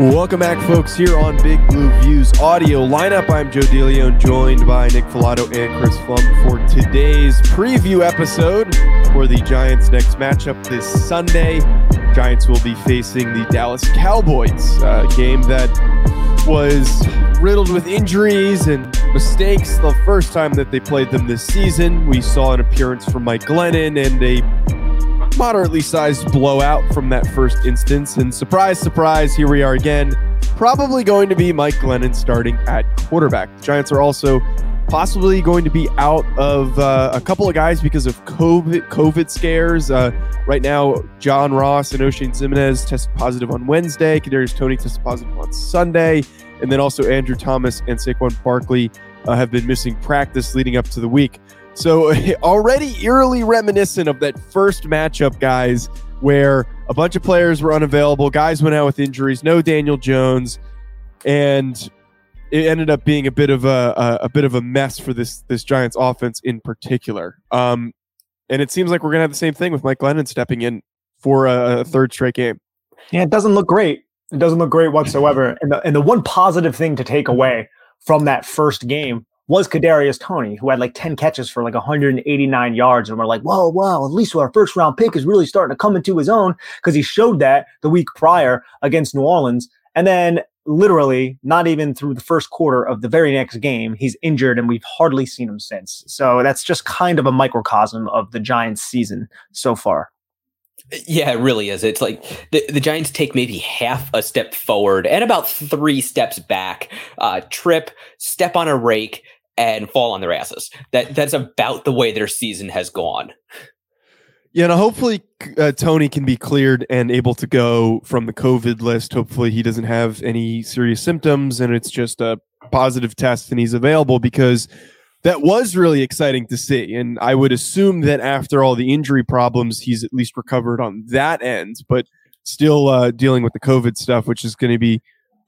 Welcome back, folks, here on Big Blue Views audio lineup. I'm Joe DeLeon, joined by Nick Falato and Chris Pflum for today's preview episode for the Giants' next matchup this Sunday. Giants will be facing the Dallas Cowboys, a game that was riddled with injuries and mistakes the first time that they played them this season. We saw an appearance from Mike Glennon and a moderately sized blowout from that first instance. And surprise, surprise, here we are again. Probably going to be Mike Glennon starting at quarterback. The Giants are also possibly going to be out of uh, a couple of guys because of COVID, COVID scares. Uh, right now, John Ross and Oshane Ximines tested positive on Wednesday. Kadarius Toney tested positive on Sunday, and then also Andrew Thomas and Saquon Barkley uh, have been missing practice leading up to the week. So already eerily reminiscent of that first matchup, guys, where a bunch of players were unavailable, guys went out with injuries, no Daniel Jones, and it ended up being a bit of a, a, a bit of a mess for this this Giants offense in particular. Um, and it seems like we're gonna have the same thing with Mike Glennon stepping in for a, a third straight game. Yeah, it doesn't look great. It doesn't look great whatsoever. And the and the one positive thing to take away from that first game was Kadarius Toney, who had like 10 catches for like 189 yards. And we're like, whoa, whoa, at least our first round pick is really starting to come into his own because he showed that the week prior against New Orleans. And then literally not even through the first quarter of the very next game, he's injured and we've hardly seen him since. So that's just kind of a microcosm of the Giants season so far. Yeah, it really is. It's like the, the Giants take maybe half a step forward and about three steps back, uh, trip, step on a rake, and fall on their asses. That that's about the way their season has gone. Yeah, and hopefully uh, Toney can be cleared and able to go from the COVID list. Hopefully he doesn't have any serious symptoms and it's just a positive test and he's available because that was really exciting to see. And I would assume that after all the injury problems, he's at least recovered on that end, but still uh, dealing with the COVID stuff, which is going to be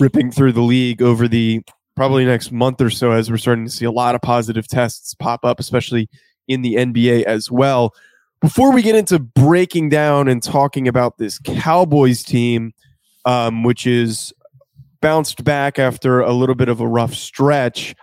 ripping through the league over the probably next month or so as we're starting to see a lot of positive tests pop up, especially in the NBA as well. Before we get into breaking down and talking about this Cowboys team, um, which is bounced back after a little bit of a rough stretch,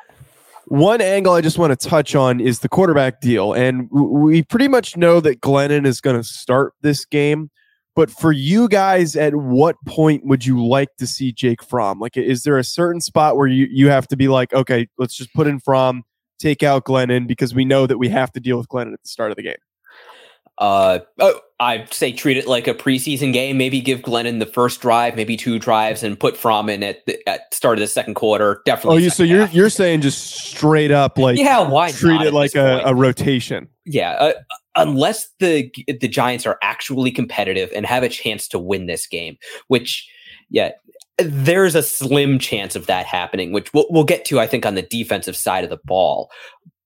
one angle I just want to touch on is the quarterback deal. And we pretty much know that Glennon is going to start this game. But for you guys, at what point would you like to see Jake Fromm? Like, is there a certain spot where you, you have to be like, okay, let's just put in Fromm, take out Glennon because we know that we have to deal with Glennon at the start of the game? Uh, oh, I'd say treat it like a preseason game. Maybe give Glennon the first drive, maybe two drives, and put Fromm in at the at start of the second quarter. Definitely. Oh, you so you're you're saying just straight up like yeah, why treat it like a, a, rotation? Yeah, uh, unless the the Giants are actually competitive and have a chance to win this game, which yeah, there's a slim chance of that happening, which we'll, we'll get to, I think, on the defensive side of the ball.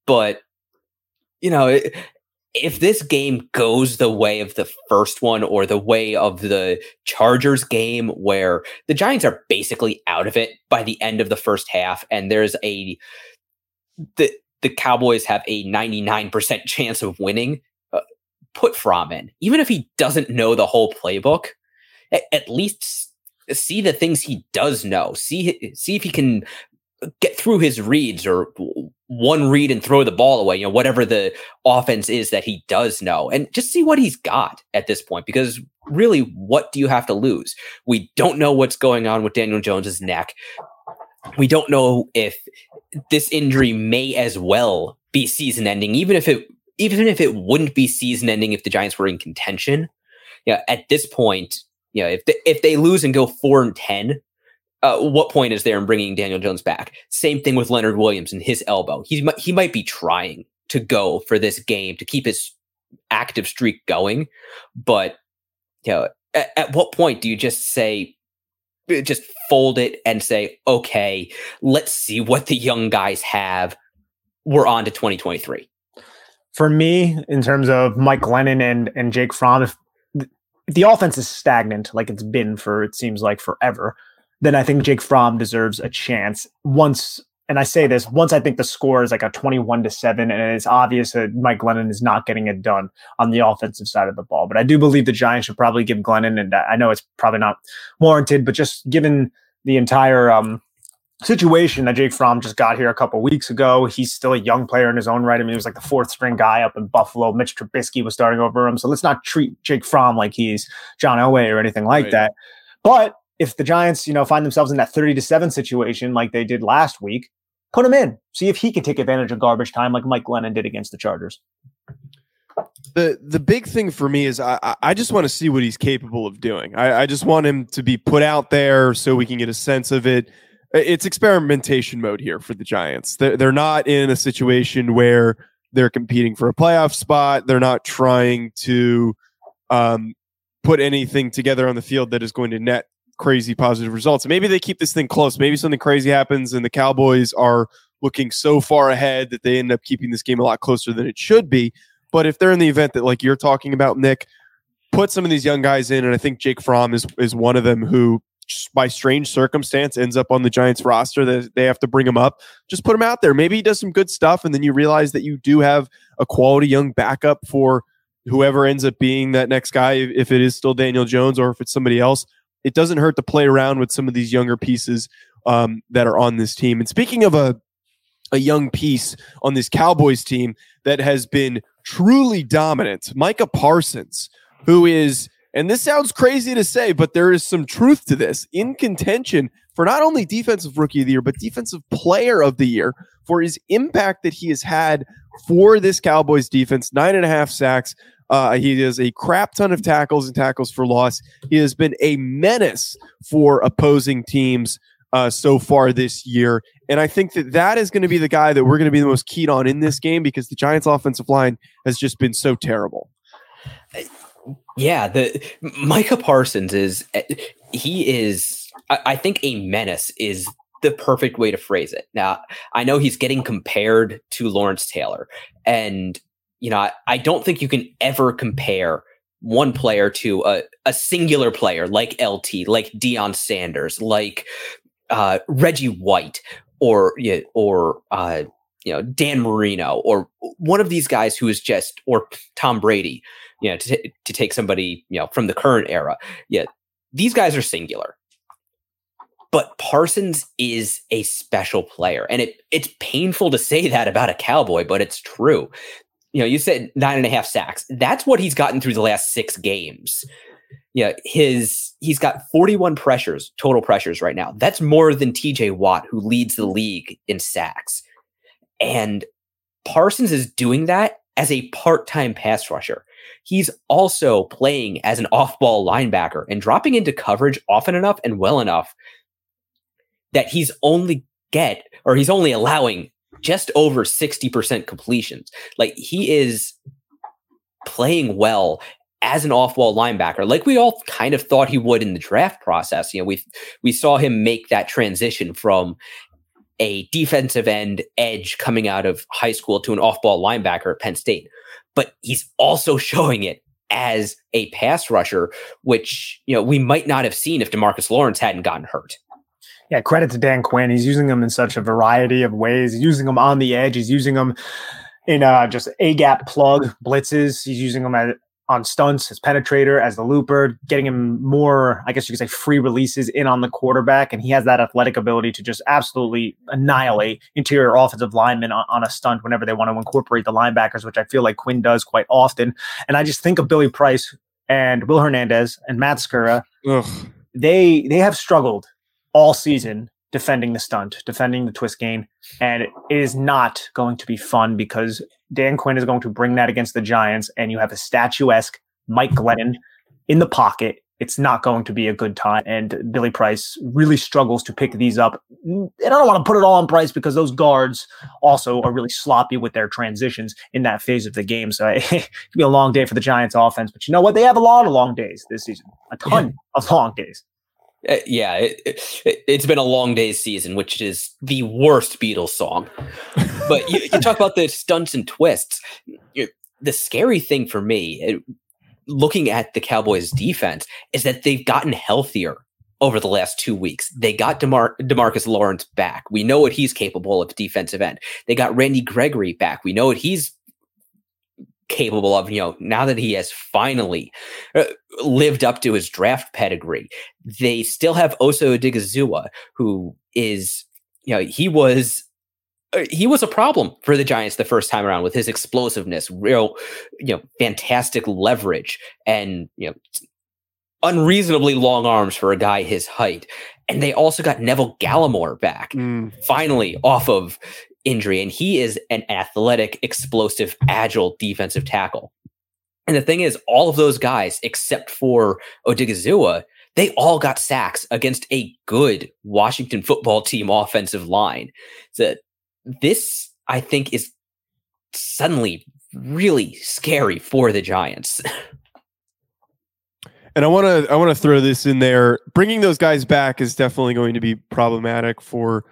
But you know, if this game goes the way of the first one or the way of the Chargers game, where the Giants are basically out of it by the end of the first half, and there's a the the Cowboys have a 99% chance of winning, put Fromm in, even if he doesn't know the whole playbook. At, at least see the things he does know. See see if he can get through his reads or one read and throw the ball away, you know, whatever the offense is that he does know, and just see what he's got at this point. Because really, what do you have to lose? We don't know what's going on with Daniel Jones's neck. We don't know if this injury may as well be season ending, even if it even if it wouldn't be season ending if the Giants were in contention. Yeah, at this point, you know, if they, if they lose and go four and ten, uh, what point is there in bringing Daniel Jones back? Same thing with Leonard Williams and his elbow. He he might be trying to go for this game to keep his active streak going, but you know, at, at what point do you just say, just fold it and say, okay, let's see what the young guys have. We're on to 2023. For me, in terms of Mike Glennon and and Jake Fromm, if, the offense is stagnant like it's been for it seems like forever then I think Jake Fromm deserves a chance once. And I say this once I think the score is like a 21 to 7, and it's obvious that Mike Glennon is not getting it done on the offensive side of the ball. But I do believe the Giants should probably give Glennon, and I know it's probably not warranted, but just given the entire um, situation that Jake Fromm just got here a couple weeks ago. He's still a young player in his own right. I mean, he was like the fourth string guy up in Buffalo. Mitch Trubisky was starting over him. So let's not treat Jake Fromm like he's John Elway or anything like right. that. But if the Giants, you know, find themselves in that 30 to 7 situation like they did last week, put him in. See if he can take advantage of garbage time like Mike Glennon did against the Chargers. The the big thing for me is I I just want to see what he's capable of doing. I, I just want him to be put out there so we can get a sense of it. It's experimentation mode here for the Giants. They're, they're not in a situation where they're competing for a playoff spot. They're not trying to um, put anything together on the field that is going to net crazy positive results. Maybe they keep this thing close. Maybe something crazy happens and the Cowboys are looking so far ahead that they end up keeping this game a lot closer than it should be. But if they're in the event that, like you're talking about, Nick, put some of these young guys in, and I think Jake Fromm is is one of them who, by strange circumstance, ends up on the Giants roster. That they have to bring him up. Just put him out there. Maybe he does some good stuff, and then you realize that you do have a quality young backup for whoever ends up being that next guy. If it is still Daniel Jones or if it's somebody else, it doesn't hurt to play around with some of these younger pieces um, that are on this team. And speaking of a a young piece on this Cowboys team that has been truly dominant, Micah Parsons, who is, and this sounds crazy to say, but there is some truth to this, in contention for not only defensive rookie of the year, but defensive player of the year for his impact that he has had for this Cowboys defense. Nine and a half sacks, uh, he has a crap ton of tackles and tackles for loss. He has been a menace for opposing teams uh, so far this year. And I think that that is going to be the guy that we're going to be the most keyed on in this game because the Giants' offensive line has just been so terrible. Yeah, the Micah Parsons is he is I, I think a menace is the perfect way to phrase it. Now, I know he's getting compared to Lawrence Taylor, and you know, I, I don't think you can ever compare one player to a, a singular player like LT, like Deion Sanders, like uh, Reggie White, or or uh, you know Dan Marino, or one of these guys who is just or Tom Brady. You know, to to take somebody you know from the current era. Yeah, these guys are singular. But Parsons is a special player, and it it's painful to say that about a cowboy, but it's true you know, you said nine and a half sacks. That's what he's gotten through the last six games. Yeah, his he's got 41 pressures, total pressures right now. That's more than TJ Watt, who leads the league in sacks. And Parsons is doing that as a part-time pass rusher. He's also playing as an off-ball linebacker and dropping into coverage often enough and well enough that he's only get or he's only allowing just over 60% completions. Like he is playing well as an off-ball linebacker, like we all kind of thought he would in the draft process. You know, we we saw him make that transition from a defensive end edge coming out of high school to an off-ball linebacker at Penn State. But he's also showing it as a pass rusher, which you know we might not have seen if Demarcus Lawrence hadn't gotten hurt yeah, credit to Dan Quinn. He's using them in such a variety of ways. He's using them on the edge. He's using them in uh, just a gap plug blitzes. He's using them at on stunts, his penetrator, as the looper, getting him more, I guess you could say, free releases in on the quarterback. And he has that athletic ability to just absolutely annihilate interior offensive linemen on, on a stunt whenever they want to incorporate the linebackers, which I feel like Quinn does quite often. And I just think of Billy Price and Will Hernandez and Matt Skura. Ugh. They they have struggled all season defending the stunt, defending the twist gain, and it is not going to be fun because Dan Quinn is going to bring that against the Giants, and you have a statuesque Mike Glennon in the pocket. It's not going to be a good time, and Billy Price really struggles to pick these up. And I don't want to put it all on Price because those guards also are really sloppy with their transitions in that phase of the game. So it could be a long day for the Giants offense, but you know what? They have a lot of long days this season, a ton yeah. of long days. Uh, yeah, it, it, has been a long day's season, which is the worst Beatles song. But you, you, talk about the stunts and twists. The scary thing for me, it, looking at the Cowboys' defense, is that they've gotten healthier over the last two weeks. They got DeMar- Demarcus Lawrence back. We know what he's capable of defensive end. They got Randy Gregory back. We know what he's capable of, you know, now that he has finally uh, lived up to his draft pedigree. They still have Osa Odighizuwa, who is, you know, he was uh, he was a problem for the Giants the first time around with his explosiveness, real, you know, fantastic leverage, and you know, unreasonably long arms for a guy his height. And they also got Neville Gallimore back, mm. finally off of injury, and he is an athletic, explosive, agile defensive tackle. And the thing is, all of those guys, except for Odighizuwa, they all got sacks against a good Washington football team offensive line. So this, I think, is suddenly really scary for the Giants. And I want to I want to throw this in there. Bringing those guys back is definitely going to be problematic for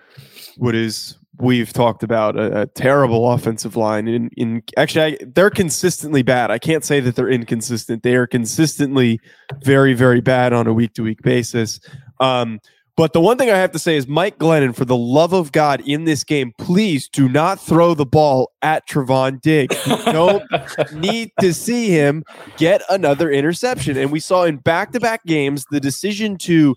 what is we've talked about a, a, terrible offensive line. In, in actually, I, they're consistently bad. I can't say that they're inconsistent. They are consistently very, very bad on a week to week basis. Um, but the one thing I have to say is, Mike Glennon, for the love of God, in this game, please do not throw the ball at Trevon Diggs. You don't need to see him get another interception. And we saw in back to back games the decision to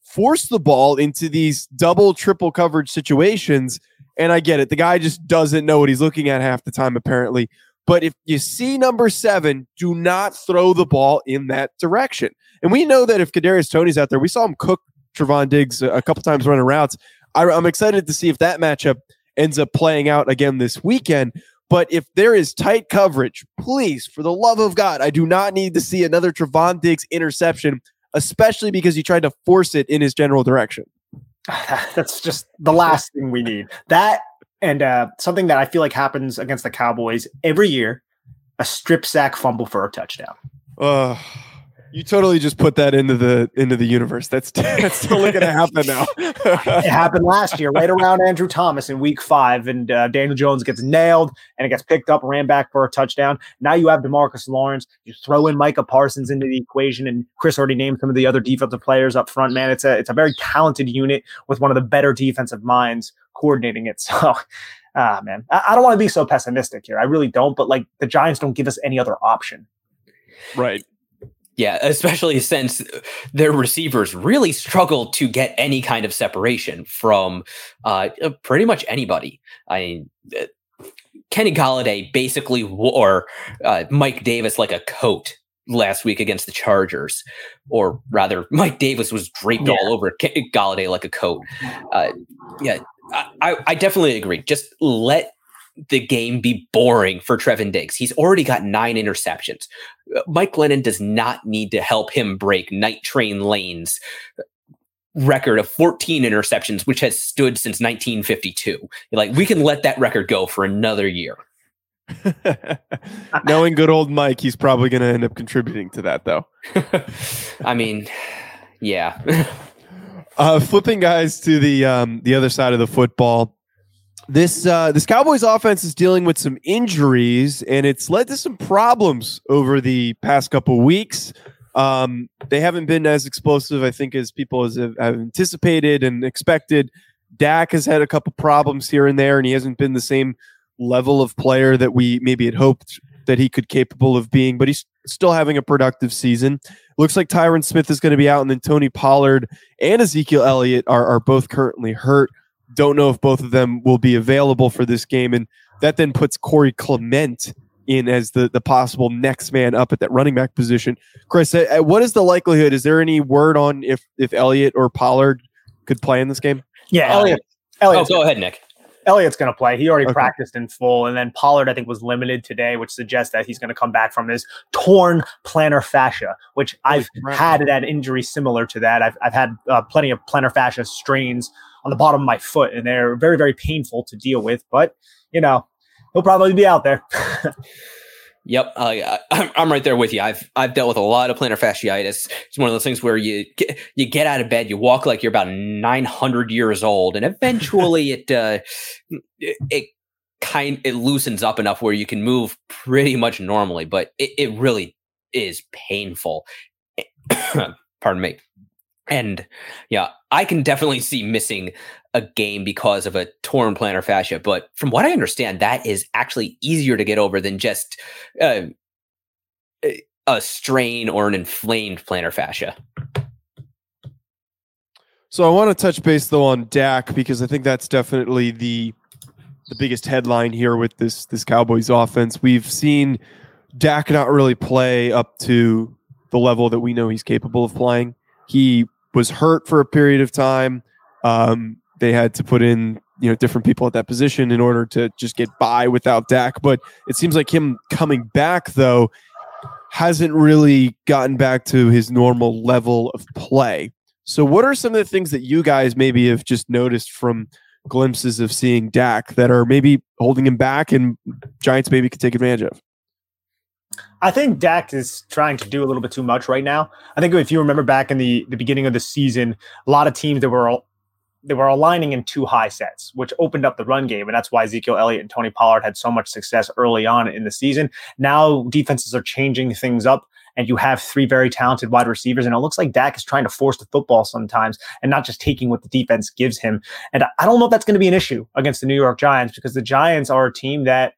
force the ball into these double, triple coverage situations. And I get it. The guy just doesn't know what he's looking at half the time, apparently. But if you see number seven, do not throw the ball in that direction. And we know that if Kadarius Toney's out there, we saw him cook Trevon Diggs a couple times running routes. I, I'm excited to see if that matchup ends up playing out again this weekend. But if there is tight coverage, please, for the love of God, I do not need to see another Trevon Diggs interception especially because he tried to force it in his general direction. That's just the last thing we need. That and uh, something that I feel like happens against the Cowboys every year: a strip sack fumble for a touchdown. Uh, you totally just put that into the into the universe. That's that's totally going to happen now. it happened last year, right around Andrew Thomas in Week Five, and uh, Daniel Jones gets nailed, and it gets picked up, ran back for a touchdown. Now you have Demarcus Lawrence. You throw in Micah Parsons into the equation, and Chris already named some of the other defensive players up front. Man, it's a it's a very talented unit with one of the better defensive minds coordinating it. So. Ah, man, I, I don't want to be so pessimistic here. I really don't, but like the Giants don't give us any other option. Right. Yeah, especially since their receivers really struggled to get any kind of separation from uh, uh pretty much anybody. I mean, uh, Kenny Golladay basically wore uh, Mike Davis like a coat last week against the Chargers, or rather, Mike Davis was draped yeah. all over Kenny Golladay like a coat. Uh, yeah, I, I definitely agree. Just let the game be boring for Trevon Diggs. He's already got nine interceptions. Uh, Mike Glennon does not need to help him break Night Train Lane's record of 14 interceptions, which has stood since 1952. Like, we can let that record go for another year. Knowing good old Mike, he's probably going to end up contributing to that, though. I mean, yeah. uh, flipping guys to the um, the other side of the football this uh, this Cowboys offense is dealing with some injuries, and it's led to some problems over the past couple weeks. Um, they haven't been as explosive, I think, as people has, have anticipated and expected. Dak has had a couple problems here and there, and he hasn't been the same level of player that we maybe had hoped that he could capable of being. But he's still having a productive season. Looks like Tyron Smith is going to be out, and then Tony Pollard and Ezekiel Elliott are, are both currently hurt. Don't know if both of them will be available for this game. And that then puts Corey Clement in as the, the possible next man up at that running back position. Chris, uh, uh, what is the likelihood? Is there any word on if, if Elliott or Pollard could play in this game? Yeah, Elliott. Uh, oh, go ahead, Nick. Elliott's going to play. He already okay. practiced in full. And then Pollard, I think, was limited today, which suggests that he's going to come back from his torn plantar fascia, which I've right. had that injury similar to that. I've, I've had uh, plenty of plantar fascia strains on the bottom of my foot, and they're very, very painful to deal with. But, you know, he'll probably be out there. Yep, uh, I'm right there with you. I've I've dealt with a lot of plantar fasciitis. It's one of those things where you get, you get out of bed, you walk like you're about 900 years old, and eventually it uh, it, it kind it loosens up enough where you can move pretty much normally. But it, it really is painful. Pardon me. And yeah, I can definitely see missing a game because of a torn plantar fascia. But from what I understand, that is actually easier to get over than just uh, a strain or an inflamed plantar fascia. So I want to touch base though on Dak because I think that's definitely the the biggest headline here with this this Cowboys offense. We've seen Dak not really play up to the level that we know he's capable of playing. He was hurt for a period of time. Um, they had to put in you know different people at that position in order to just get by without Dak. But it seems like him coming back though hasn't really gotten back to his normal level of play. So, what are some of the things that you guys maybe have just noticed from glimpses of seeing Dak that are maybe holding him back and Giants maybe could take advantage of? I think Dak is trying to do a little bit too much right now. I think if you remember back in the, the beginning of the season, a lot of teams that were they were aligning in two high sets, which opened up the run game. And that's why Ezekiel Elliott and Tony Pollard had so much success early on in the season. Now defenses are changing things up and you have three very talented wide receivers. And it looks like Dak is trying to force the football sometimes and not just taking what the defense gives him. And I don't know if that's going to be an issue against the New York Giants because the Giants are a team that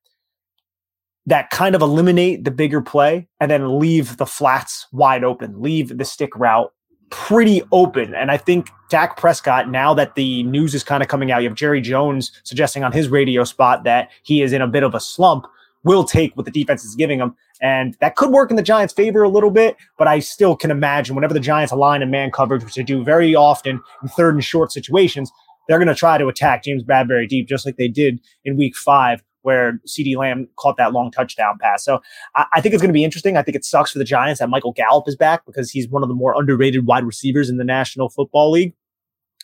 that kind of eliminate the bigger play and then leave the flats wide open, leave the stick route pretty open. And I think Dak Prescott, now that the news is kind of coming out, you have Jerry Jones suggesting on his radio spot that he is in a bit of a slump, will take what the defense is giving him. And that could work in the Giants' favor a little bit, but I still can imagine whenever the Giants align in man coverage, which they do very often in third and short situations, they're going to try to attack James Bradberry deep, just like they did in week five where CeeDee Lamb caught that long touchdown pass. So I, I think it's going to be interesting. I think it sucks for the Giants that Michael Gallup is back because he's one of the more underrated wide receivers in the National Football League.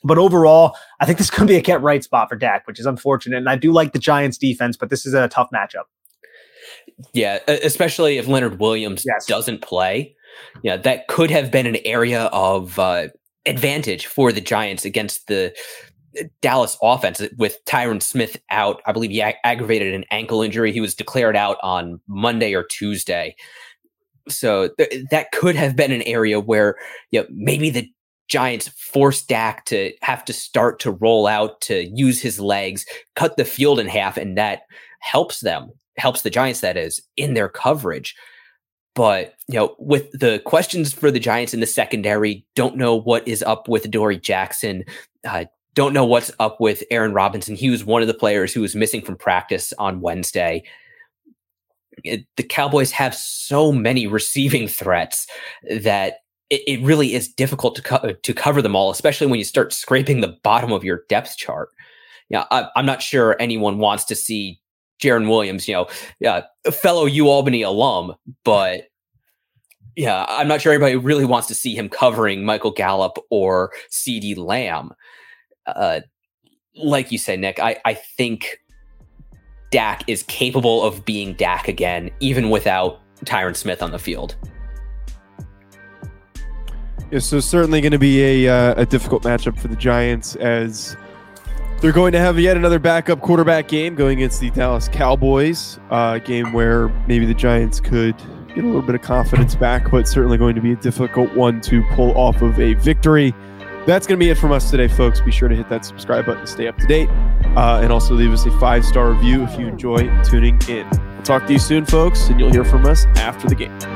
But overall, I think this could be a get right spot for Dak, which is unfortunate. And I do like the Giants defense, but this is a tough matchup. Yeah, especially if Leonard Williams yes. doesn't play. Yeah, that could have been an area of uh, advantage for the Giants against the Dallas offense with Tyron Smith out. I believe he ag- aggravated an ankle injury. He was declared out on Monday or Tuesday. So th- that could have been an area where you know, maybe the Giants forced Dak to have to start to roll out to use his legs, cut the field in half, and that helps them, helps the Giants, that is, in their coverage. But you know, with the questions for the Giants in the secondary, don't know what is up with Adoree' Jackson. Uh, don't know what's up with Aaron Robinson. He was one of the players who was missing from practice on Wednesday. It, the Cowboys have so many receiving threats that it, it really is difficult to co- to cover them all, especially when you start scraping the bottom of your depth chart. Yeah, I, am not sure anyone wants to see Jarren Williams, you know, yeah, fellow UAlbany alum, but yeah, I'm not sure anybody really wants to see him covering Michael Gallup or CeeDee Lamb uh, like you said, Nick, I, I think Dak is capable of being Dak again, even without Tyron Smith on the field. Yeah, so certainly going to be a, uh, a difficult matchup for the Giants as they're going to have yet another backup quarterback game going against the Dallas Cowboys. Uh, game where maybe the Giants could get a little bit of confidence back, but certainly going to be a difficult one to pull off of a victory. That's going to be it from us today, folks. Be sure to hit that subscribe button to stay up to date uh, and also leave us a five star review if you enjoy tuning in. We'll talk to you soon, folks, and you'll hear from us after the game.